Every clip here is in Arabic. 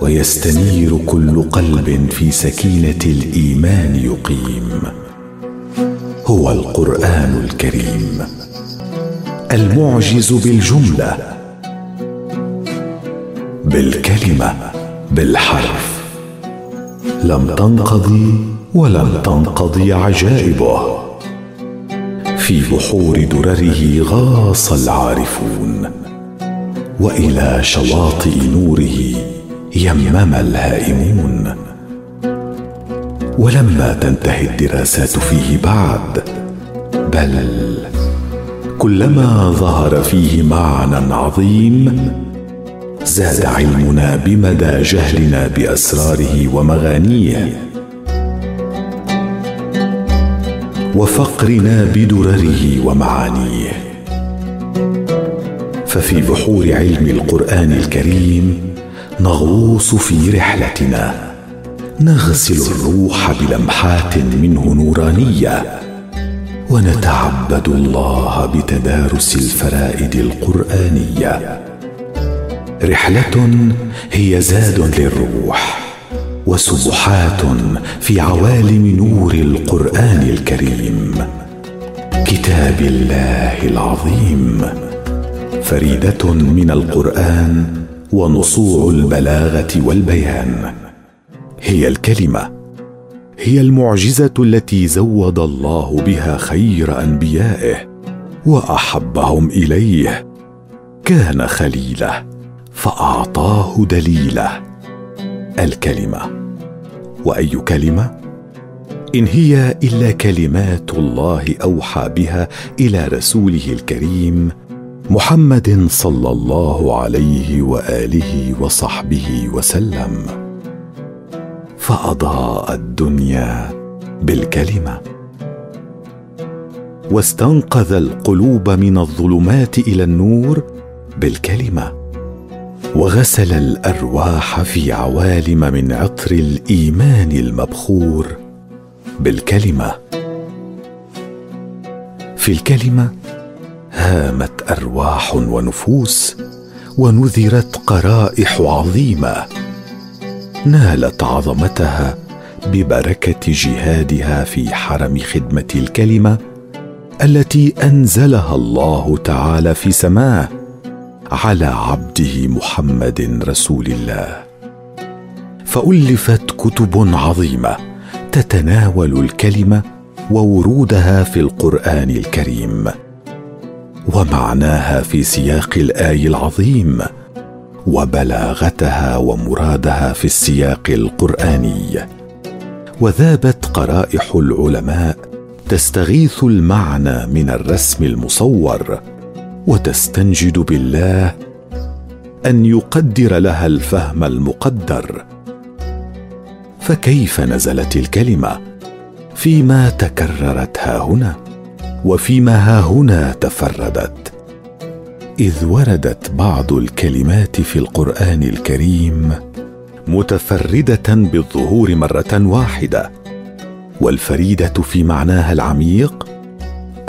ويستنير كل قلب في سكينة الإيمان يقيم. هو القرآن الكريم. المعجز بالجملة. بالكلمة. بالحرف. لم تنقضي ولن تنقضي عجائبه. في بحور درره غاص العارفون. وإلى شواطئ نوره يمم الهائمون. ولما تنتهي الدراسات فيه بعد بل كلما ظهر فيه معنى عظيم زاد علمنا بمدى جهلنا بأسراره ومغانيه. وفقرنا بدرره ومعانيه. ففي بحور علم القرآن الكريم نغوص في رحلتنا. نغسل الروح بلمحات منه نورانية. ونتعبد الله بتدارس الفرائد القرآنية. رحلة هي زاد للروح وسبحات في عوالم نور القرآن الكريم. كتاب الله العظيم. فريدة من القرآن ونصوع البلاغة والبيان. هي الكلمة هي المعجزة التي زود الله بها خير أنبيائه وأحبهم إليه. كان خليله فأعطاه دليله. الكلمة وأي كلمة؟ إن هي إلا كلمات الله أوحى بها إلى رسوله الكريم محمد صلى الله عليه وآله وصحبه وسلم. فأضاء الدنيا بالكلمة. واستنقذ القلوب من الظلمات إلى النور بالكلمة. وغسل الأرواح في عوالم من عطر الإيمان المبخور بالكلمة. في الكلمة هامت أرواح ونفوس ونذرت قرائح عظيمة. نالت عظمتها ببركة جهادها في حرم خدمة الكلمة التي أنزلها الله تعالى في سماه على عبده محمد رسول الله. فألفت كتب عظيمة تتناول الكلمة وورودها في القرآن الكريم. ومعناها في سياق الآي العظيم وبلاغتها ومرادها في السياق القرآني. وذابت قرائح العلماء تستغيث المعنى من الرسم المصور وتستنجد بالله أن يقدر لها الفهم المقدر. فكيف نزلت الكلمة؟ فيما تكررت ها هنا. وفيما ها هنا تفردت إذ وردت بعض الكلمات في القرآن الكريم متفردة بالظهور مرة واحدة والفريدة في معناها العميق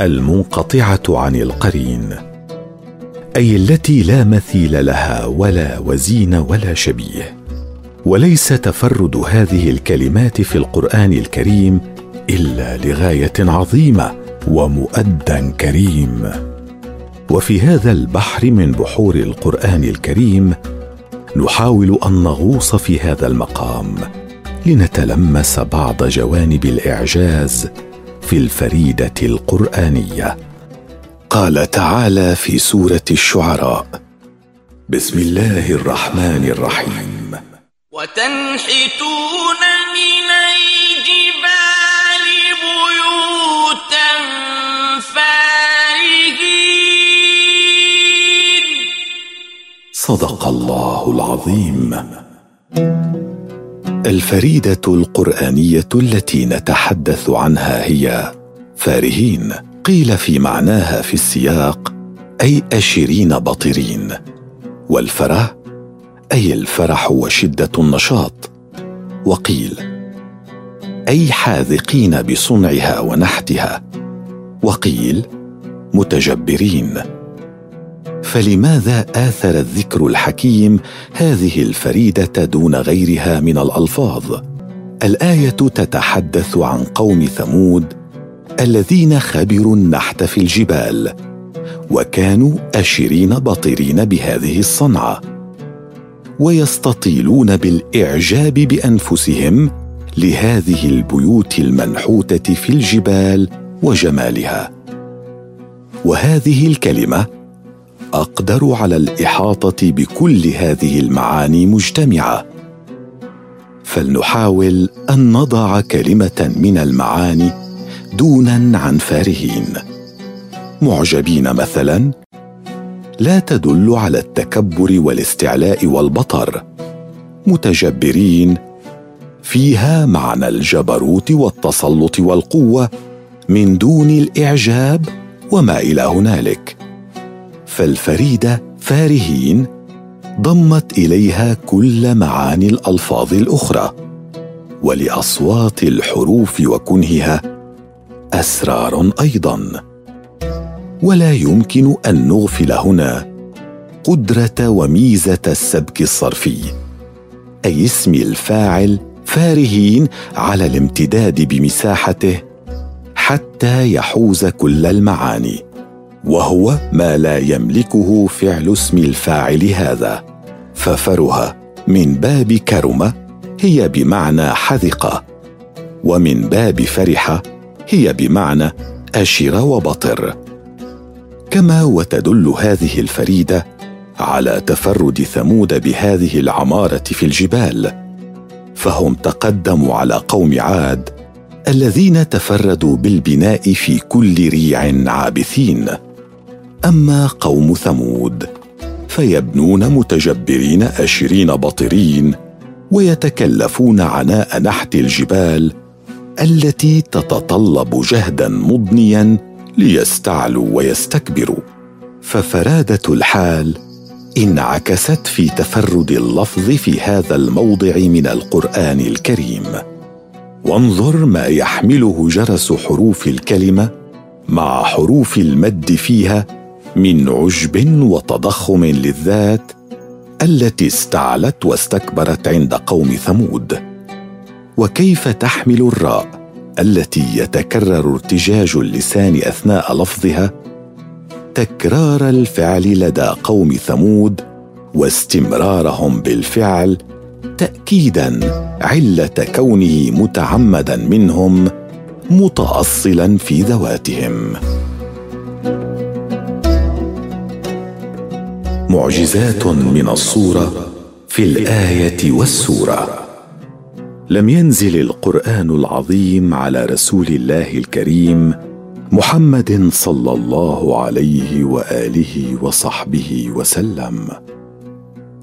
المنقطعة عن القرين أي التي لا مثيل لها ولا وزين ولا شبيه. وليس تفرد هذه الكلمات في القرآن الكريم إلا لغاية عظيمة. ومؤدى كريم. وفي هذا البحر من بحور القرآن الكريم نحاول أن نغوص في هذا المقام لنتلمس بعض جوانب الإعجاز في الفريدة القرآنية. قال تعالى في سورة الشعراء بسم الله الرحمن الرحيم. وتنحتون من صدق الله العظيم. الفريدة القرآنية التي نتحدث عنها هي فارهين. قيل في معناها في السياق أي أشرين بطرين. والفره أي الفرح وشدة النشاط. وقيل أي حاذقين بصنعها ونحتها. وقيل متجبرين. فلماذا آثر الذكر الحكيم هذه الفريدة دون غيرها من الألفاظ؟ الآية تتحدث عن قوم ثمود الذين خبروا النحت في الجبال وكانوا أشرين بطرين بهذه الصنعة ويستطيلون بالإعجاب بأنفسهم لهذه البيوت المنحوتة في الجبال وجمالها. وهذه الكلمة أقدر على الإحاطة بكل هذه المعاني مجتمعة. فلنحاول أن نضع كلمة من المعاني دونا عن فارهين. معجبين مثلا لا تدل على التكبر والاستعلاء والبطر. متجبرين فيها معنى الجبروت والتسلط والقوة من دون الإعجاب وما إلى هنالك. فالفريده فارهين ضمت إليها كل معاني الألفاظ الأخرى ولأصوات الحروف وكنهها أسرار أيضا. ولا يمكن أن نغفل هنا قدرة وميزة السبك الصرفي أي اسم الفاعل فارهين على الامتداد بمساحته حتى يحوز كل المعاني. وهو ما لا يملكه فعل اسم الفاعل هذا. ففره من باب كرم هي بمعنى حذق. ومن باب فرح هي بمعنى أشر وبطر. كما وتدل هذه الفريدة على تفرد ثمود بهذه العمارة في الجبال. فهم تقدموا على قوم عاد الذين تفردوا بالبناء في كل ريع عابثين. أما قوم ثمود فيبنون متجبرين اشرين بطرين ويتكلفون عناء نحت الجبال التي تتطلب جهدا مضنيا ليستعلوا ويستكبروا. ففرادة الحال انعكست في تفرد اللفظ في هذا الموضع من القرآن الكريم. وانظر ما يحمله جرس حروف الكلمة مع حروف المد فيها من عجب وتضخم للذات التي استعلت واستكبرت عند قوم ثمود. وكيف تحمل الراء التي يتكرر ارتجاج اللسان أثناء لفظها تكرار الفعل لدى قوم ثمود واستمرارهم بالفعل تاكيدا علة كونه متعمدا منهم متاصلا في ذواتهم. معجزات من الصورة في الآية والسورة. لم ينزل القرآن العظيم على رسول الله الكريم محمد صلى الله عليه وآله وصحبه وسلم.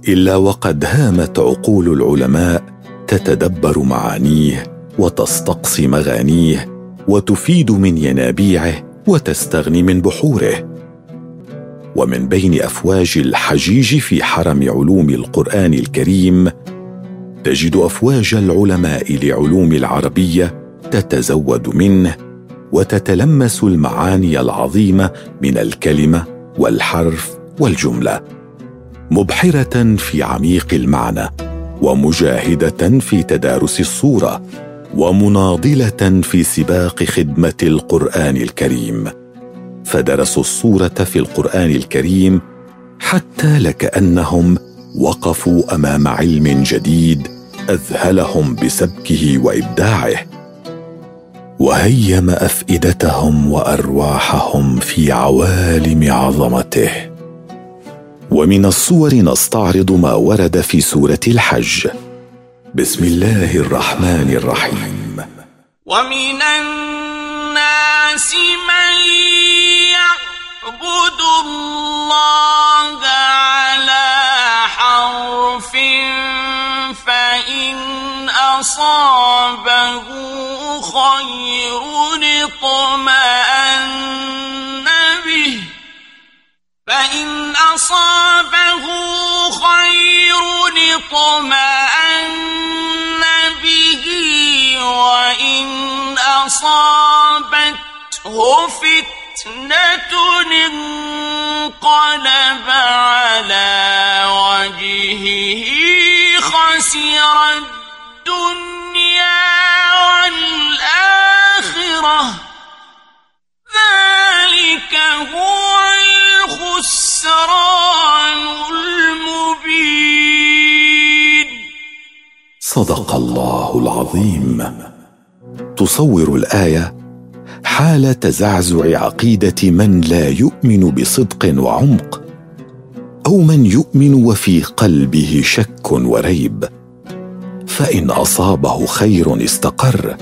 إلا وقد هامت عقول العلماء تتدبر معانيه وتستقصي مغانيه وتفيد من ينابيعه وتستغني من بحوره. ومن بين أفواج الحجيج في حرم علوم القرآن الكريم تجد أفواج العلماء لعلوم العربية تتزود منه وتتلمس المعاني العظيمة من الكلمة والحرف والجملة مبحرة في عميق المعنى ومجاهدة في تدارس الصورة ومناضلة في سباق خدمة القرآن الكريم. فدرسوا الصورة في القرآن الكريم حتى لكأنهم وقفوا أمام علم جديد أذهلهم بسبكه وإبداعه. وهيم أفئدتهم وأرواحهم في عوالم عظمته. ومن الصور نستعرض ما ورد في سورة الحج. بسم الله الرحمن الرحيم. ومن الناس من يعبد الله على حرف ف أصابه خير اطمأن به. فإن أصابه خير اطمأن به. وإن أصابته فتنة انقلب على وجهه خسر الدنيا والآخرة. ذلك هو الخسران المبين. صدق الله العظيم. تصور الآية حال تزعزع عقيدة من لا يؤمن بصدق وعمق أو من يؤمن وفي قلبه شك وريب. فإن أصابه خير استقر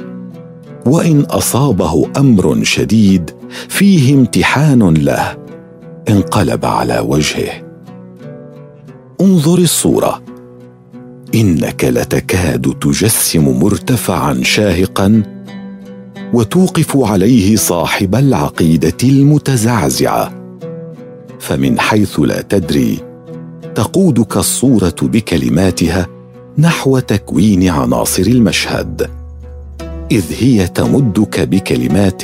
وإن أصابه أمر شديد فيه امتحان له انقلب على وجهه. انظر الصورة. إنك لتكاد تجسم مرتفعا شاهقا وتوقف عليه صاحب العقيدة المتزعزعة. فمن حيث لا تدري تقودك الصورة بكلماتها نحو تكوين عناصر المشهد. إذ هي تمدك بكلمات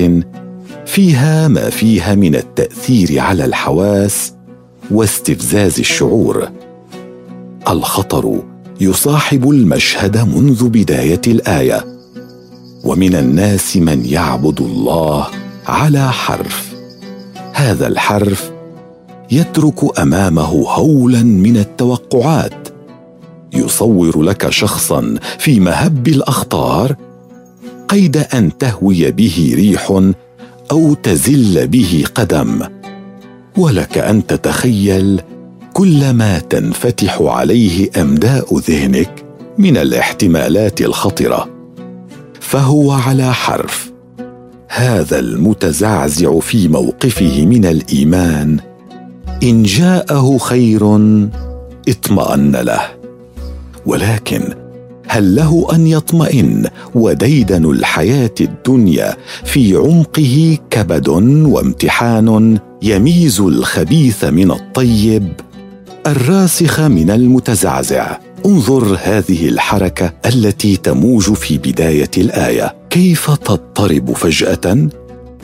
فيها ما فيها من التأثير على الحواس واستفزاز الشعور. الخطر يصاحب المشهد منذ بداية الآية. ومن الناس من يعبد الله على حرف. هذا الحرف يترك أمامه هولا من التوقعات. يصور لك شخصا في مهب الأخطار قيد أن تهوي به ريح أو تزل به قدم. ولك أن تتخيل كل ما تنفتح عليه أمداء ذهنك من الاحتمالات الخطرة. فهو على حرف. هذا المتزعزع في موقفه من الإيمان إن جاءه خير اطمأن له. ولكن هل له أن يطمئن وديدن الحياة الدنيا في عمقه كبد وامتحان يميز الخبيث من الطيب؟ الراسخ من المتزعزع. انظر هذه الحركة التي تموج في بداية الآية. كيف تضطرب فجأة؟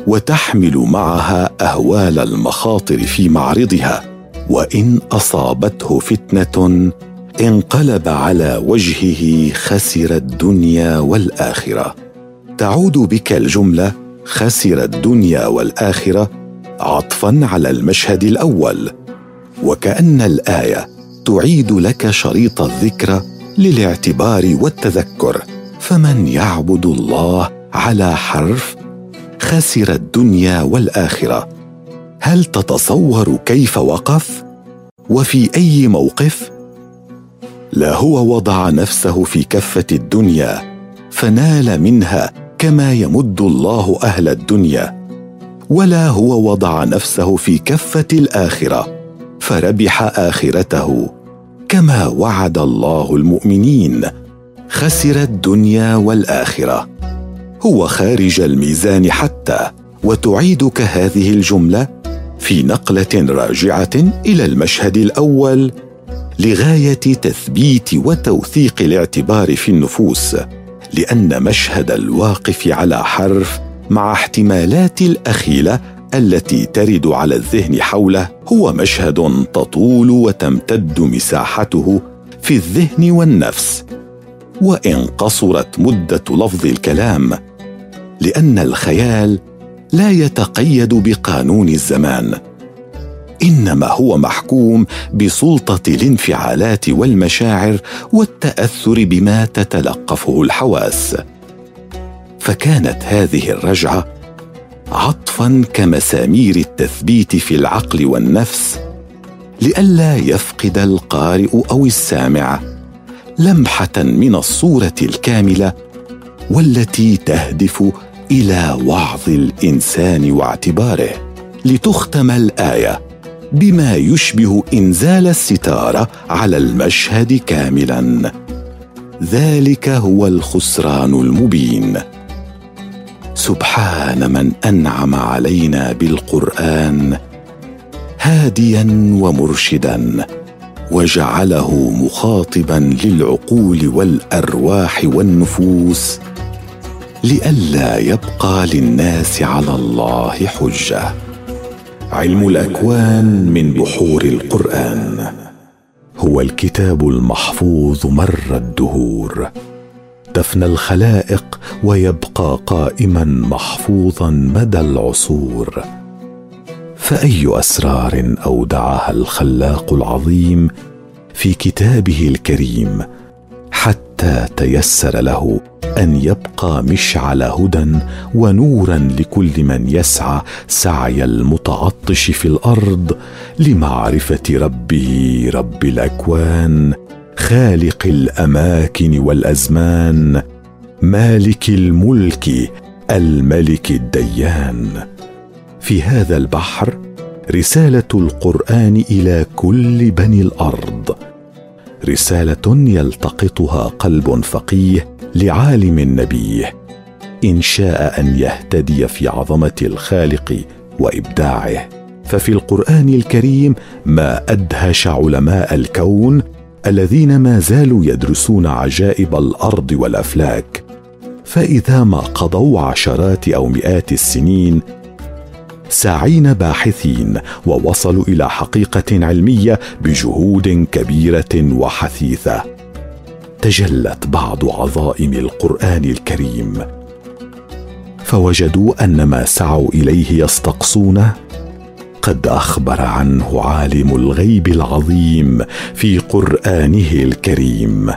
وتحمل معها أهوال المخاطر في معرضها. وإن أصابته فتنة انقلب على وجهه خسر الدنيا والآخرة. تعود بك الجملة خسر الدنيا والآخرة عطفا على المشهد الأول. وكأن الآية تعيد لك شريط الذكرى للاعتبار والتذكر فمن يعبد الله على حرف خسر الدنيا والآخرة. هل تتصور كيف وقف؟ وفي أي موقف؟ لا هو وضع نفسه في كفة الدنيا فنال منها كما يمد الله أهل الدنيا. ولا هو وضع نفسه في كفة الآخرة. فربح آخرته. كما وعد الله المؤمنين. خسر الدنيا والآخرة. هو خارج الميزان حتى. وتعيدك هذه الجملة في نقلة راجعة إلى المشهد الأول لغاية تثبيت وتوثيق الاعتبار في النفوس. لأن مشهد الواقف على حرف مع احتمالات الأخيلة التي ترد على الذهن حوله هو مشهد تطول وتمتد مساحته في الذهن والنفس وإن قصرت مدة لفظ الكلام لأن الخيال لا يتقيد بقانون الزمان إنما هو محكوم بسلطة الانفعالات والمشاعر والتأثر بما تتلقفه الحواس. فكانت هذه الرجعة عطفا كمسامير التثبيت في العقل والنفس لئلا يفقد القارئ أو السامع لمحة من الصورة الكاملة والتي تهدف إلى وعظ الإنسان واعتباره. لتختم الآية بما يشبه إنزال الستاره على المشهد كاملا ذلك هو الخسران المبين. سبحان من أنعم علينا بالقرآن هاديا ومرشدا وجعله مخاطبا للعقول والأرواح والنفوس لئلا يبقى للناس على الله حجة. علم الأكوان من بحور القرآن. هو الكتاب المحفوظ مر الدهور. تفنى الخلائق ويبقى قائما محفوظا مدى العصور. فأي أسرار أودعها الخلاق العظيم في كتابه الكريم حتى تيسر له أن يبقى مشعل هدى ونورا لكل من يسعى سعي المتعطش في الأرض لمعرفة ربه رب الأكوان خالق الأماكن والأزمان مالك الملك الملك الديان. في هذا البحر رسالة القرآن إلى كل بني الأرض. رسالة يلتقطها قلب فقيه لعالم نبيه إن شاء أن يهتدي في عظمة الخالق وإبداعه. ففي القرآن الكريم ما أدهش علماء الكون الذين ما زالوا يدرسون عجائب الأرض والأفلاك فإذا ما قضوا عشرات أو مئات السنين ساعين باحثين ووصلوا إلى حقيقة علمية بجهود كبيرة وحثيثة. تجلت بعض عظائم القرآن الكريم فوجدوا أن ما سعوا إليه يستقصونه قد أخبر عنه عالم الغيب العظيم في قرآنه الكريم.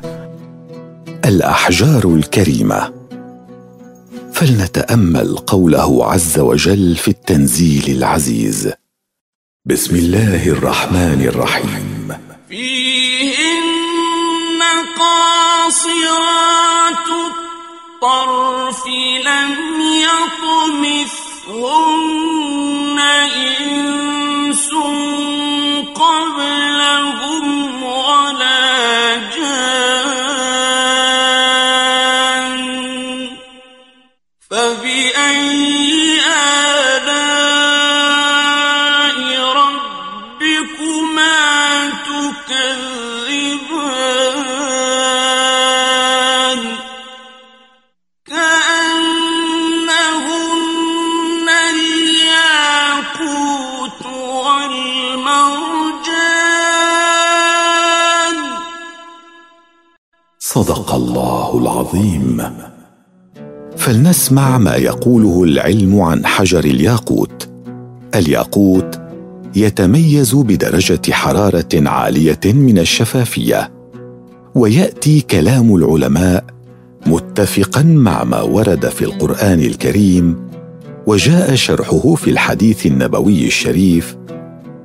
الأحجار الكريمة. فلنتأمل قوله عز وجل في التنزيل العزيز. بسم الله الرحمن الرحيم. فيهن قاصرات الطرف لم يطمثهن انس قبلهم ولا جان العظيم فلنسمع ما يقوله العلم عن حجر الياقوت. الياقوت يتميز بدرجة حرارة عالية من الشفافية ويأتي كلام العلماء متفقا مع ما ورد في القرآن الكريم وجاء شرحه في الحديث النبوي الشريف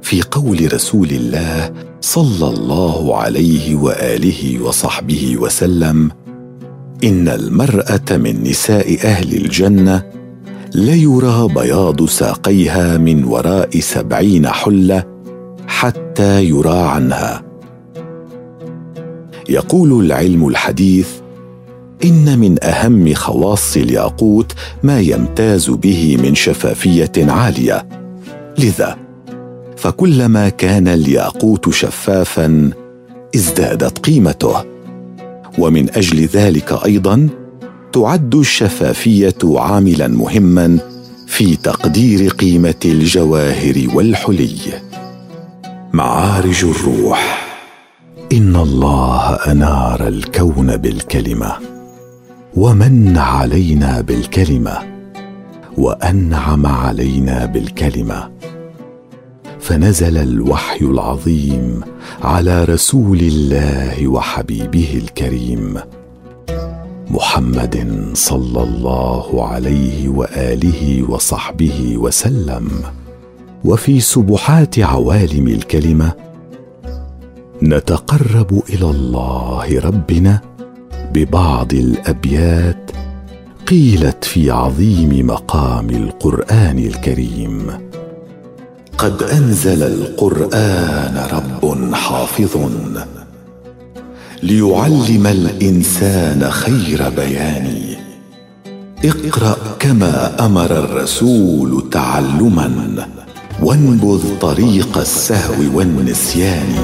في قول رسول الله صلى الله عليه وآله وصحبه وسلم إن المرأة من نساء أهل الجنة ليرى بياض ساقيها من وراء سبعين حلة حتى يرى عنها. يقول العلم الحديث إن من أهم خواص الياقوت ما يمتاز به من شفافية عالية. لذا فكلما كان الياقوت شفافا ازدادت قيمته. ومن أجل ذلك أيضا تعد الشفافية عاملا مهما في تقدير قيمة الجواهر والحلي. معارج الروح. إن الله أنار الكون بالكلمة ومن علينا بالكلمة وأنعم علينا بالكلمة. فنزل الوحي العظيم على رسول الله وحبيبه الكريم محمد صلى الله عليه وآله وصحبه وسلم. وفي سبحات عوالم الكلمة نتقرب إلى الله ربنا ببعض الأبيات قيلت في عظيم مقام القرآن الكريم. قد أنزل القرآن رب حافظ. ليعلم الإنسان خير بيان اقرأ كما أمر الرسول تعلما. وانبذ طريق السهو والنسيان.